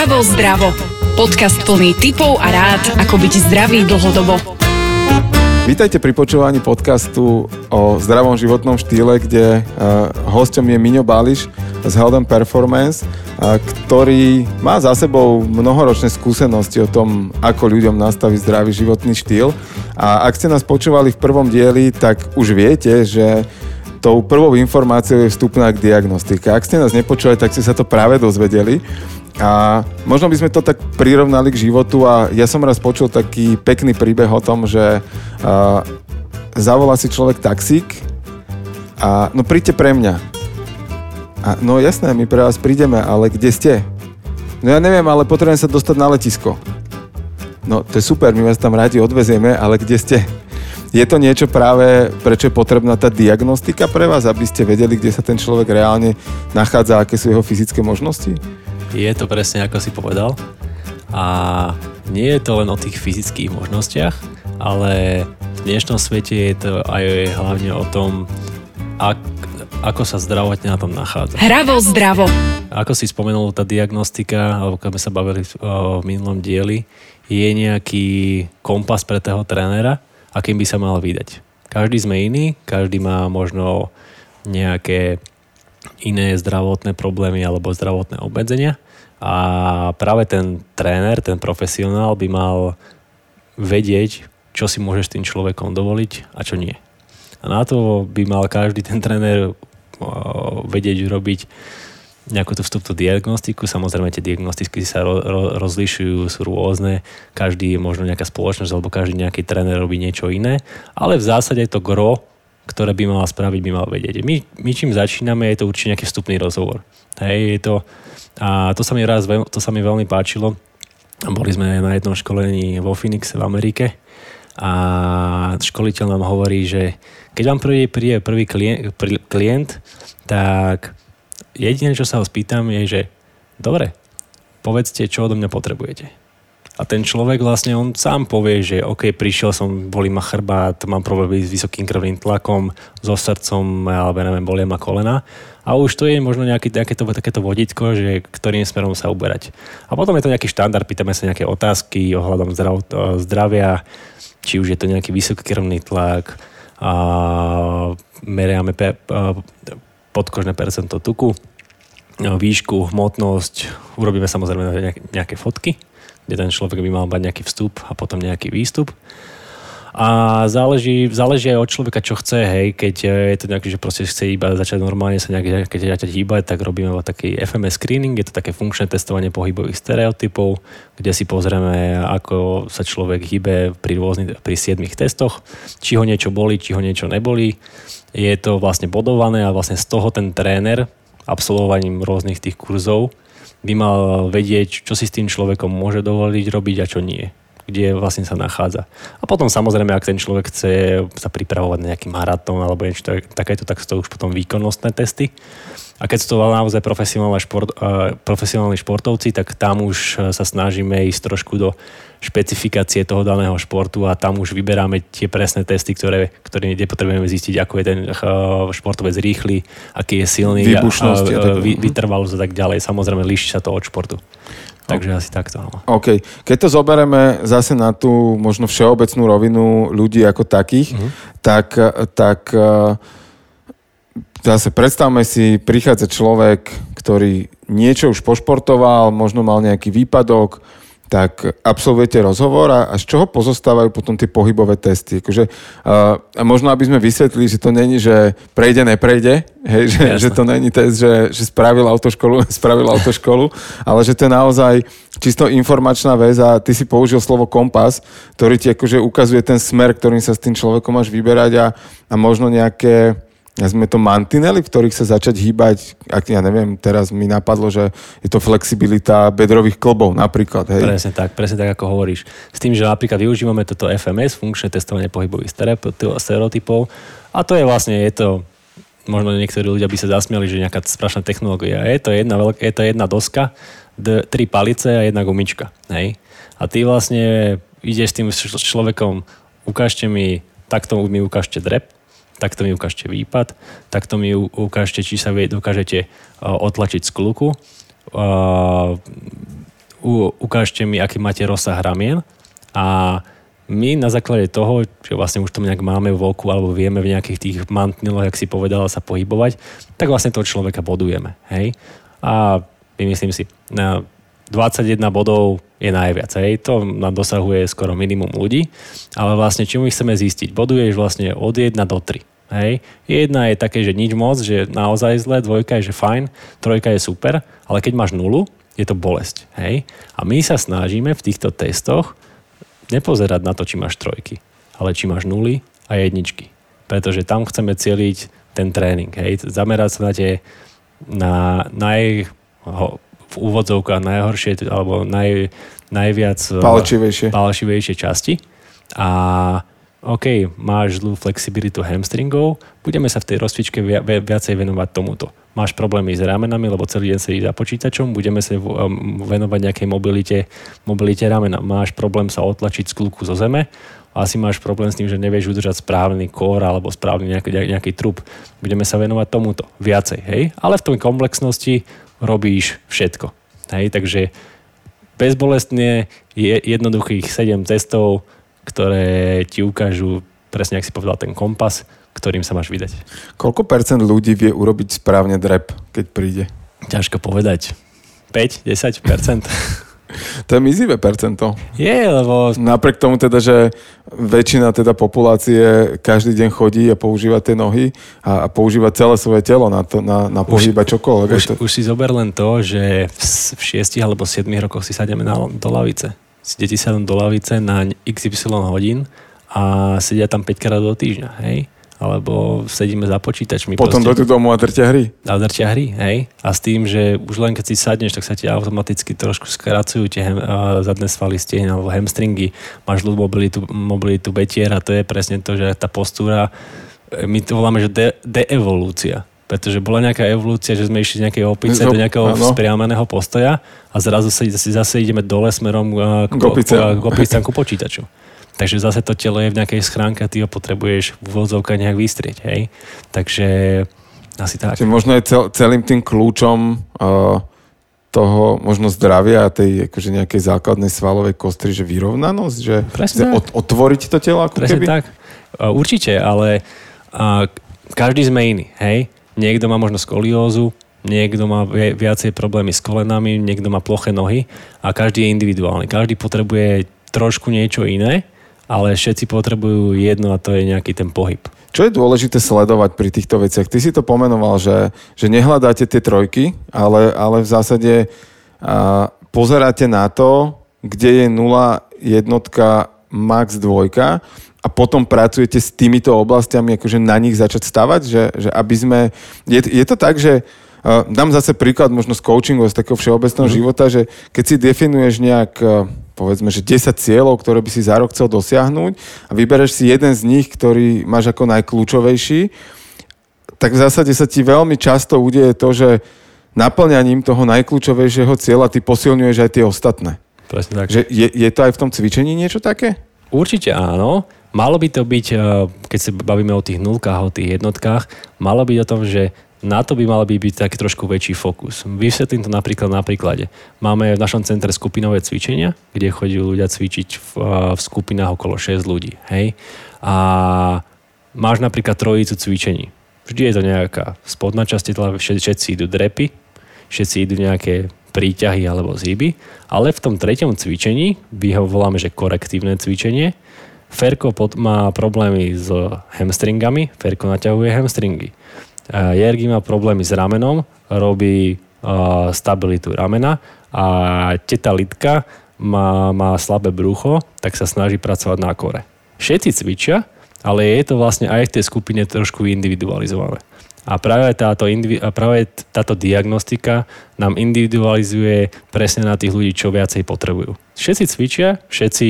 Zdravo, zdravo. Podcast plný tipov a rád, ako byť zdravý dlhodobo. Vítajte pri počúvaní podcastu o zdravom životnom štýle, kde uh, hosťom je Miňo Báliš z Health Performance, uh, ktorý má za sebou mnohoročné skúsenosti o tom, ako ľuďom nastaviť zdravý životný štýl. A ak ste nás počúvali v prvom dieli, tak už viete, že tou prvou informáciou je vstupná k diagnostike. Ak ste nás nepočuli, tak ste sa to práve dozvedeli. A možno by sme to tak prirovnali k životu a ja som raz počul taký pekný príbeh o tom, že uh, zavolá si človek taxík a no príďte pre mňa. A, no jasné, my pre vás prídeme, ale kde ste? No ja neviem, ale potrebujem sa dostať na letisko. No to je super, my vás tam rádi odvezieme, ale kde ste? Je to niečo práve, prečo je potrebná tá diagnostika pre vás, aby ste vedeli, kde sa ten človek reálne nachádza, aké sú jeho fyzické možnosti? Je to presne ako si povedal. A nie je to len o tých fyzických možnostiach, ale v dnešnom svete je to aj hlavne o tom, ak, ako sa zdravotne na tom nachádza. Hravo zdravo. Ako si spomenul, tá diagnostika, alebo keď sme sa bavili v minulom dieli, je nejaký kompas pre toho trénera, akým by sa mal vydať. Každý sme iný, každý má možno nejaké iné zdravotné problémy alebo zdravotné obmedzenia a práve ten tréner, ten profesionál by mal vedieť, čo si môžeš tým človekom dovoliť a čo nie. A na to by mal každý ten tréner vedieť robiť nejakú tú vstupnú diagnostiku. Samozrejme, tie diagnostiky sa ro, ro, rozlišujú, sú rôzne. Každý je možno nejaká spoločnosť, alebo každý nejaký tréner robí niečo iné. Ale v zásade to gro ktoré by mala spraviť, by mal vedieť. My, my čím začíname, je to určite nejaký vstupný rozhovor. Hej, je to, a to sa mi raz, to sa mi veľmi páčilo. Boli sme na jednom školení vo Phoenix v Amerike a školiteľ nám hovorí, že keď vám príde, príde prvý klient, klient, tak jediné, čo sa ho spýtam, je, že dobre, povedzte, čo odo mňa potrebujete. A ten človek vlastne, on sám povie, že OK, prišiel som, bolí ma chrbát, mám problémy s vysokým krvným tlakom, so srdcom, alebo neviem, bolia ma kolena. A už to je možno nejaké takéto, takéto vodítko, že ktorým smerom sa uberať. A potom je to nejaký štandard, pýtame sa nejaké otázky ohľadom zdrav, zdravia, či už je to nejaký vysoký krvný tlak, a meriame pe, podkožné percento tuku, výšku, hmotnosť, urobíme samozrejme nejaké, nejaké fotky kde ten človek by mal mať nejaký vstup a potom nejaký výstup. A záleží, záleží aj od človeka, čo chce, hej, keď je to nejaký, že proste chce iba začať normálne sa nejak, keď začať hýbať, tak robíme taký FMS screening, je to také funkčné testovanie pohybových stereotypov, kde si pozrieme, ako sa človek hýbe pri rôznych, pri 7 testoch, či ho niečo boli, či ho niečo neboli. Je to vlastne bodované a vlastne z toho ten tréner absolvovaním rôznych tých kurzov. By mal vedieť, čo si s tým človekom môže dovoliť robiť a čo nie kde vlastne sa nachádza. A potom samozrejme, ak ten človek chce sa pripravovať na nejaký maratón alebo niečo takéto, tak sú to už potom výkonnostné testy. A keď sú to naozaj profesionálni, šport, profesionálni športovci, tak tam už e, sa snažíme ísť trošku do špecifikácie toho daného športu a tam už vyberáme tie presné testy, ktoré, ktoré potrebujeme zistiť, ako je ten uh, športovec rýchly, aký je silný, a, uh, vy, vytrvalosť a tak ďalej. Samozrejme, líši sa to od športu. Takže asi takto. No. OK. Keď to zoberieme zase na tú možno všeobecnú rovinu ľudí ako takých, uh-huh. tak, tak zase predstavme si, prichádza človek, ktorý niečo už pošportoval, možno mal nejaký výpadok, tak absolvujete rozhovor a, a z čoho pozostávajú potom tie pohybové testy? Akože, uh, a možno aby sme vysvetlili, že to není, že prejde, neprejde, hej, že, že to není test, že, že spravil autoškolu, spravil autoškolu, ale že to je naozaj čisto informačná vec a ty si použil slovo kompas, ktorý ti akože ukazuje ten smer, ktorým sa s tým človekom máš vyberať a, a možno nejaké sme to mantinely, v ktorých sa začať hýbať, ak ja neviem, teraz mi napadlo, že je to flexibilita bedrových klbov napríklad. Hej. Presne tak, presne tak, ako hovoríš. S tým, že napríklad využívame toto FMS, funkčné testovanie pohybových stereotypov a to je vlastne, je to možno niektorí ľudia by sa zasmiali, že nejaká strašná technológia. Je to jedna, veľk, je to jedna doska, d- tri palice a jedna gumička. Hej? A ty vlastne ideš s tým človekom, ukážte mi, takto mi ukážte drep, takto mi ukážte výpad, takto mi ukážte, či sa dokážete uh, otlačiť z kluku, u, ukážte mi, aký máte rozsah ramien a my na základe toho, že vlastne už to nejak máme v oku alebo vieme v nejakých tých mantniloch, jak si povedala, sa pohybovať, tak vlastne toho človeka bodujeme. Hej? A myslím si, na 21 bodov je najviac. Hej? To nám dosahuje skoro minimum ľudí, ale vlastne čím my chceme zistiť? Boduješ vlastne od 1 do 3. Hej. Jedna je také, že nič moc, že naozaj zle, dvojka je, že fajn, trojka je super, ale keď máš nulu, je to bolesť. Hej. A my sa snažíme v týchto testoch nepozerať na to, či máš trojky, ale či máš nuly a jedničky. Pretože tam chceme cieliť ten tréning. Hej. Zamerať sa na tie na naj, v úvodzovkách najhoršie alebo naj, najviac palčivejšie. palčivejšie časti. A OK, máš zlú flexibilitu hamstringov, budeme sa v tej rozcvičke viacej venovať tomuto. Máš problémy s ramenami, lebo celý deň sedíš za počítačom, budeme sa um, venovať nejakej mobilite, mobilite ramena. Máš problém sa otlačiť z kluku zo zeme, asi máš problém s tým, že nevieš udržať správny kór alebo správny nejaký, nejaký trup. Budeme sa venovať tomuto viacej, hej? Ale v tom komplexnosti robíš všetko. Hej? Takže bezbolestne je jednoduchých 7 testov, ktoré ti ukážu presne, ak si povedal, ten kompas, ktorým sa máš vydať. Koľko percent ľudí vie urobiť správne drep, keď príde? Ťažko povedať. 5-10 percent. To je mizivé percento. Je, lebo... Napriek tomu teda, že väčšina teda populácie každý deň chodí a používa tie nohy a, a používa celé svoje telo na, to, na, na pohýba čokoľvek. Už, už si zober len to, že v 6 alebo 7 rokoch si sademe na, do lavice deti sa do lavice na XY hodín a sedia tam 5 krát do týždňa, hej? Alebo sedíme za počítačmi. Potom do domu a drťa hry. A drťa hry, hej? A s tým, že už len keď si sadneš, tak sa ti automaticky trošku skracujú tie hem, zadné svaly stehne alebo hamstringy. Máš ľud mobilitu, mobilitu betiera, to je presne to, že tá postúra, my to voláme, že de, deevolúcia pretože bola nejaká evolúcia, že sme išli z nejakej opice do nejakého spriameného postoja a zrazu sa zase ideme dole smerom k, k opicám ku počítaču. Takže zase to telo je v nejakej schránke a ty ho potrebuješ v úvodzovkách nejak vystrieť, hej? Takže asi tak. Čiže možno je cel, celým tým kľúčom uh, toho možno zdravia a tej akože nejakej základnej svalovej kostry, že vyrovnanosť, že Presne od, otvoriť to telo ako Presne keby? tak. Uh, určite, ale uh, každý sme iný, hej? Niekto má možno skoliózu, niekto má viacej problémy s kolenami, niekto má ploché nohy a každý je individuálny. Každý potrebuje trošku niečo iné, ale všetci potrebujú jedno a to je nejaký ten pohyb. Čo je dôležité sledovať pri týchto veciach? Ty si to pomenoval, že, že nehľadáte tie trojky, ale, ale v zásade a, pozeráte na to, kde je nula jednotka max dvojka a potom pracujete s týmito oblastiami, akože na nich začať stavať, že, že aby sme... Je, je to tak, že uh, dám zase príklad možno z coachingu, z takého všeobecného mm. života, že keď si definuješ nejak, uh, povedzme, že 10 cieľov, ktoré by si za rok chcel dosiahnuť a vybereš si jeden z nich, ktorý máš ako najkľúčovejší, tak v zásade sa ti veľmi často udeje to, že naplňaním toho najkľúčovejšieho cieľa ty posilňuješ aj tie ostatné. Presne tak. Že je, je to aj v tom cvičení niečo také? Určite áno. Malo by to byť, eh, keď sa bavíme o tých nulkách, o tých jednotkách, malo byť o tom, že na to by mal by byť taký trošku väčší fokus. Vysvetlím to napríklad na príklade. Máme v našom centre skupinové cvičenia, kde chodí ľudia cvičiť v, eh, v skupinách okolo 6 ľudí. Hej? A máš napríklad trojicu cvičení. Vždy je to nejaká spodná časť všetci idú drepy, všetci idú nejaké príťahy alebo zhyby, ale v tom treťom cvičení, my ho voláme, že korektívne cvičenie, Ferko pod, má problémy s hamstringami, Ferko naťahuje hamstringy. Jergi má problémy s ramenom, robí uh, stabilitu ramena a teta Litka má, má slabé brucho, tak sa snaží pracovať na kore. Všetci cvičia, ale je to vlastne aj v tej skupine trošku individualizované. A práve táto, a práve táto diagnostika nám individualizuje presne na tých ľudí, čo viacej potrebujú. Všetci cvičia, všetci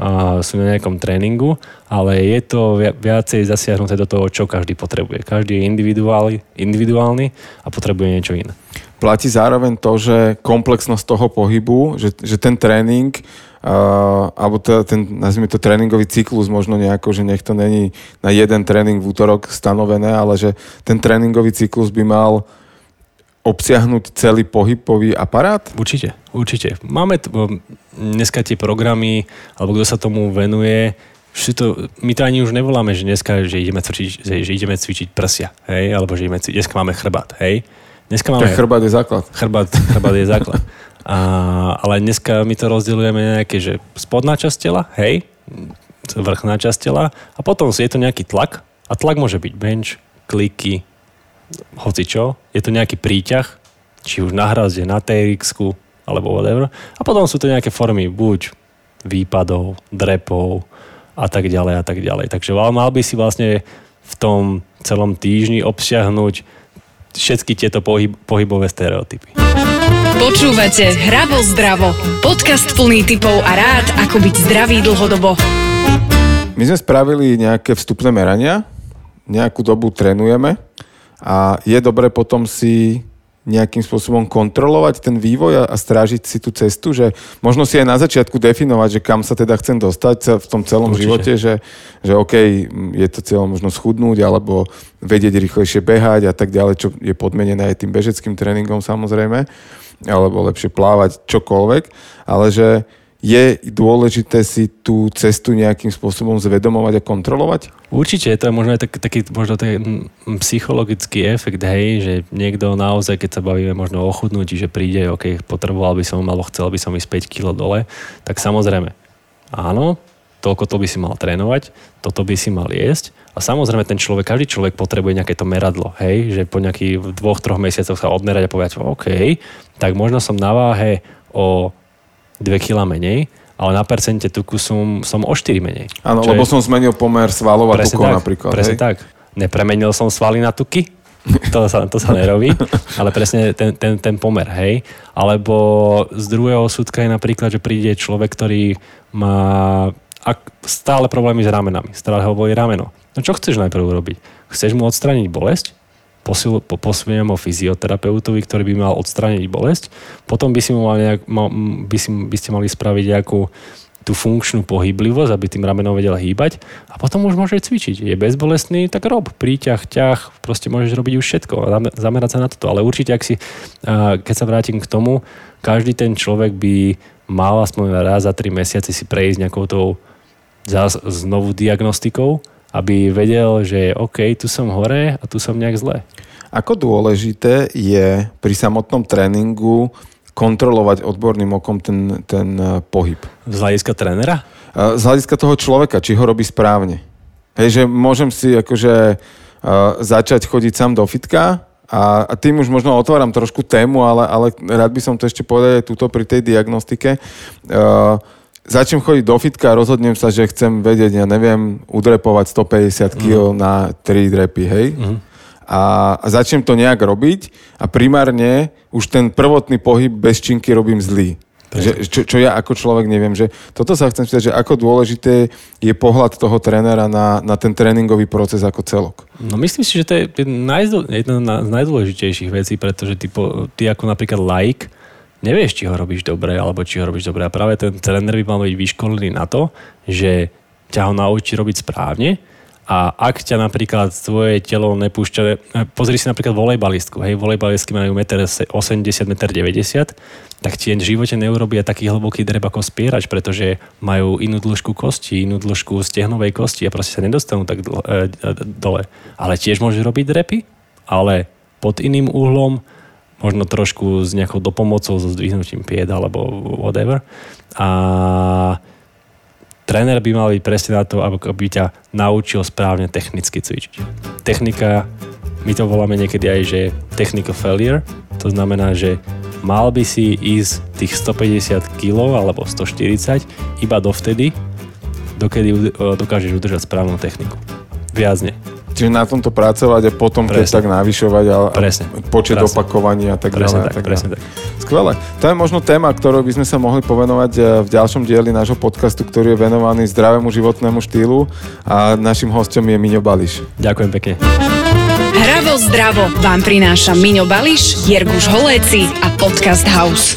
a sú na nejakom tréningu, ale je to viacej zasiahnuté do toho, čo každý potrebuje. Každý je individuálny, individuálny a potrebuje niečo iné. Platí zároveň to, že komplexnosť toho pohybu, že, že ten tréning Uh, alebo teda ten, nazvime to tréningový cyklus možno nejako, že nech to není na jeden tréning v útorok stanovené, ale že ten tréningový cyklus by mal obsiahnuť celý pohybový aparát? Určite, určite. Máme t- dneska tie programy, alebo kto sa tomu venuje, to, my to ani už nevoláme, že dneska, že ideme cvičiť, že ideme cvičiť prsia, hej, alebo že ideme cvičiť, dneska máme chrbát, hej. Dneska máme... Tak chrbát je základ. Chrbát, chrbát je základ. A, ale dneska my to rozdeľujeme nejaké, že spodná časť tela, hej, vrchná časť tela a potom je to nejaký tlak a tlak môže byť bench, kliky, hoci čo, je to nejaký príťah, či už na hrazde, na trx alebo whatever. A potom sú to nejaké formy buď výpadov, drepov a tak ďalej a tak ďalej. Takže mal by si vlastne v tom celom týždni obsiahnuť všetky tieto pohyb, pohybové stereotypy. Počúvate Hravo zdravo. Podcast plný typov a rád, ako byť zdravý dlhodobo. My sme spravili nejaké vstupné merania, nejakú dobu trénujeme a je dobre potom si nejakým spôsobom kontrolovať ten vývoj a strážiť si tú cestu, že možno si aj na začiatku definovať, že kam sa teda chcem dostať v tom celom Určite. živote, že, že OK, je to cieľom možno schudnúť alebo vedieť rýchlejšie behať a tak ďalej, čo je podmenené aj tým bežeckým tréningom samozrejme, alebo lepšie plávať, čokoľvek, ale že je dôležité si tú cestu nejakým spôsobom zvedomovať a kontrolovať? Určite, to je možno aj taký, taký možno taký psychologický efekt, hej, že niekto naozaj, keď sa bavíme možno o chudnutí, že príde, ok, potreboval by som, alebo chcel by som ísť 5 kg dole, tak samozrejme, áno, toľko to by si mal trénovať, toto by si mal jesť a samozrejme ten človek, každý človek potrebuje nejaké to meradlo, hej, že po nejakých dvoch, troch mesiacoch sa odmerať a povedať, OK, tak možno som na váhe o 2 kg menej, ale na percente tuku som, som o 4 menej. Áno, lebo je... som zmenil pomer svalov a tukov tak, napríklad. Presne hej? tak. Nepremenil som svaly na tuky, to sa, to sa nerobí, ale presne ten, ten, ten pomer, hej. Alebo z druhého súdka je napríklad, že príde človek, ktorý má ak stále problémy s ramenami, stále ho boli rameno. No čo chceš najprv urobiť? Chceš mu odstraniť bolesť? Posil, po, posuniem ho fyzioterapeutovi, ktorý by mal odstrániť bolesť. Potom by, si mu mal nejak, mal, by, si, by ste mali spraviť nejakú tú funkčnú pohyblivosť, aby tým ramenom vedel hýbať a potom už môže cvičiť. Je bezbolestný, tak rob. Príťah, ťah, proste môžeš robiť už všetko a zamerať sa na toto. Ale určite, ak si, keď sa vrátim k tomu, každý ten človek by mal aspoň raz za tri mesiace si prejsť nejakou tou znovu diagnostikou aby vedel, že OK, tu som hore a tu som nejak zle. Ako dôležité je pri samotnom tréningu kontrolovať odborným okom ten, ten e, pohyb? Z hľadiska trénera? E, z hľadiska toho človeka, či ho robí správne. Hej, že môžem si akože uh, začať chodiť sám do fitka a, a tým už možno otváram trošku tému, ale, ale rád by som to ešte povedal aj túto pri tej diagnostike. Uh, začnem chodiť do fitka a rozhodnem sa, že chcem vedieť, ja neviem, udrepovať 150 kg mm. na 3 drepy, hej? Mm. A, a začnem to nejak robiť a primárne už ten prvotný pohyb bez činky robím zlý. Že, čo, čo ja ako človek neviem, že toto sa chcem spýtať, že ako dôležité je pohľad toho trénera na, na ten tréningový proces ako celok. No myslím si, že to je jedna z najdôležitejších vecí, pretože ty, po, ty ako napríklad like, nevieš, či ho robíš dobre, alebo či ho robíš dobre. A práve ten tréner by mal byť vyškolený na to, že ťa ho naučí robiť správne a ak ťa napríklad tvoje telo nepúšťa, eh, pozri si napríklad volejbalistku, hej, volejbalistky majú 1,80 m, 1,90 m, tak ti v živote neurobia taký hlboký dreb ako spierač, pretože majú inú dĺžku kosti, inú dĺžku stehnovej kosti a proste sa nedostanú tak eh, dole. Ale tiež môže robiť drepy, ale pod iným uhlom, možno trošku s nejakou dopomocou, so zdvihnutím pied alebo whatever. A tréner by mal byť presne na to, aby ťa naučil správne technicky cvičiť. Technika, my to voláme niekedy aj, že technical failure, to znamená, že mal by si ísť tých 150 kg alebo 140 iba dovtedy, dokedy dokážeš udržať správnu techniku. Viac nie. Čiže na tomto pracovať a potom presne. keď tak navyšovať a, presne. počet presne. opakovaní a tak presne ďalej. Tak, tak presne tak. Skvelé. To je možno téma, ktorou by sme sa mohli povenovať eh, v ďalšom dieli nášho podcastu, ktorý je venovaný zdravému životnému štýlu a našim hostom je Miňo Bališ. Ďakujem pekne. Hravo zdravo vám prináša Miňo Bališ, Jerguš Holéci a Podcast House.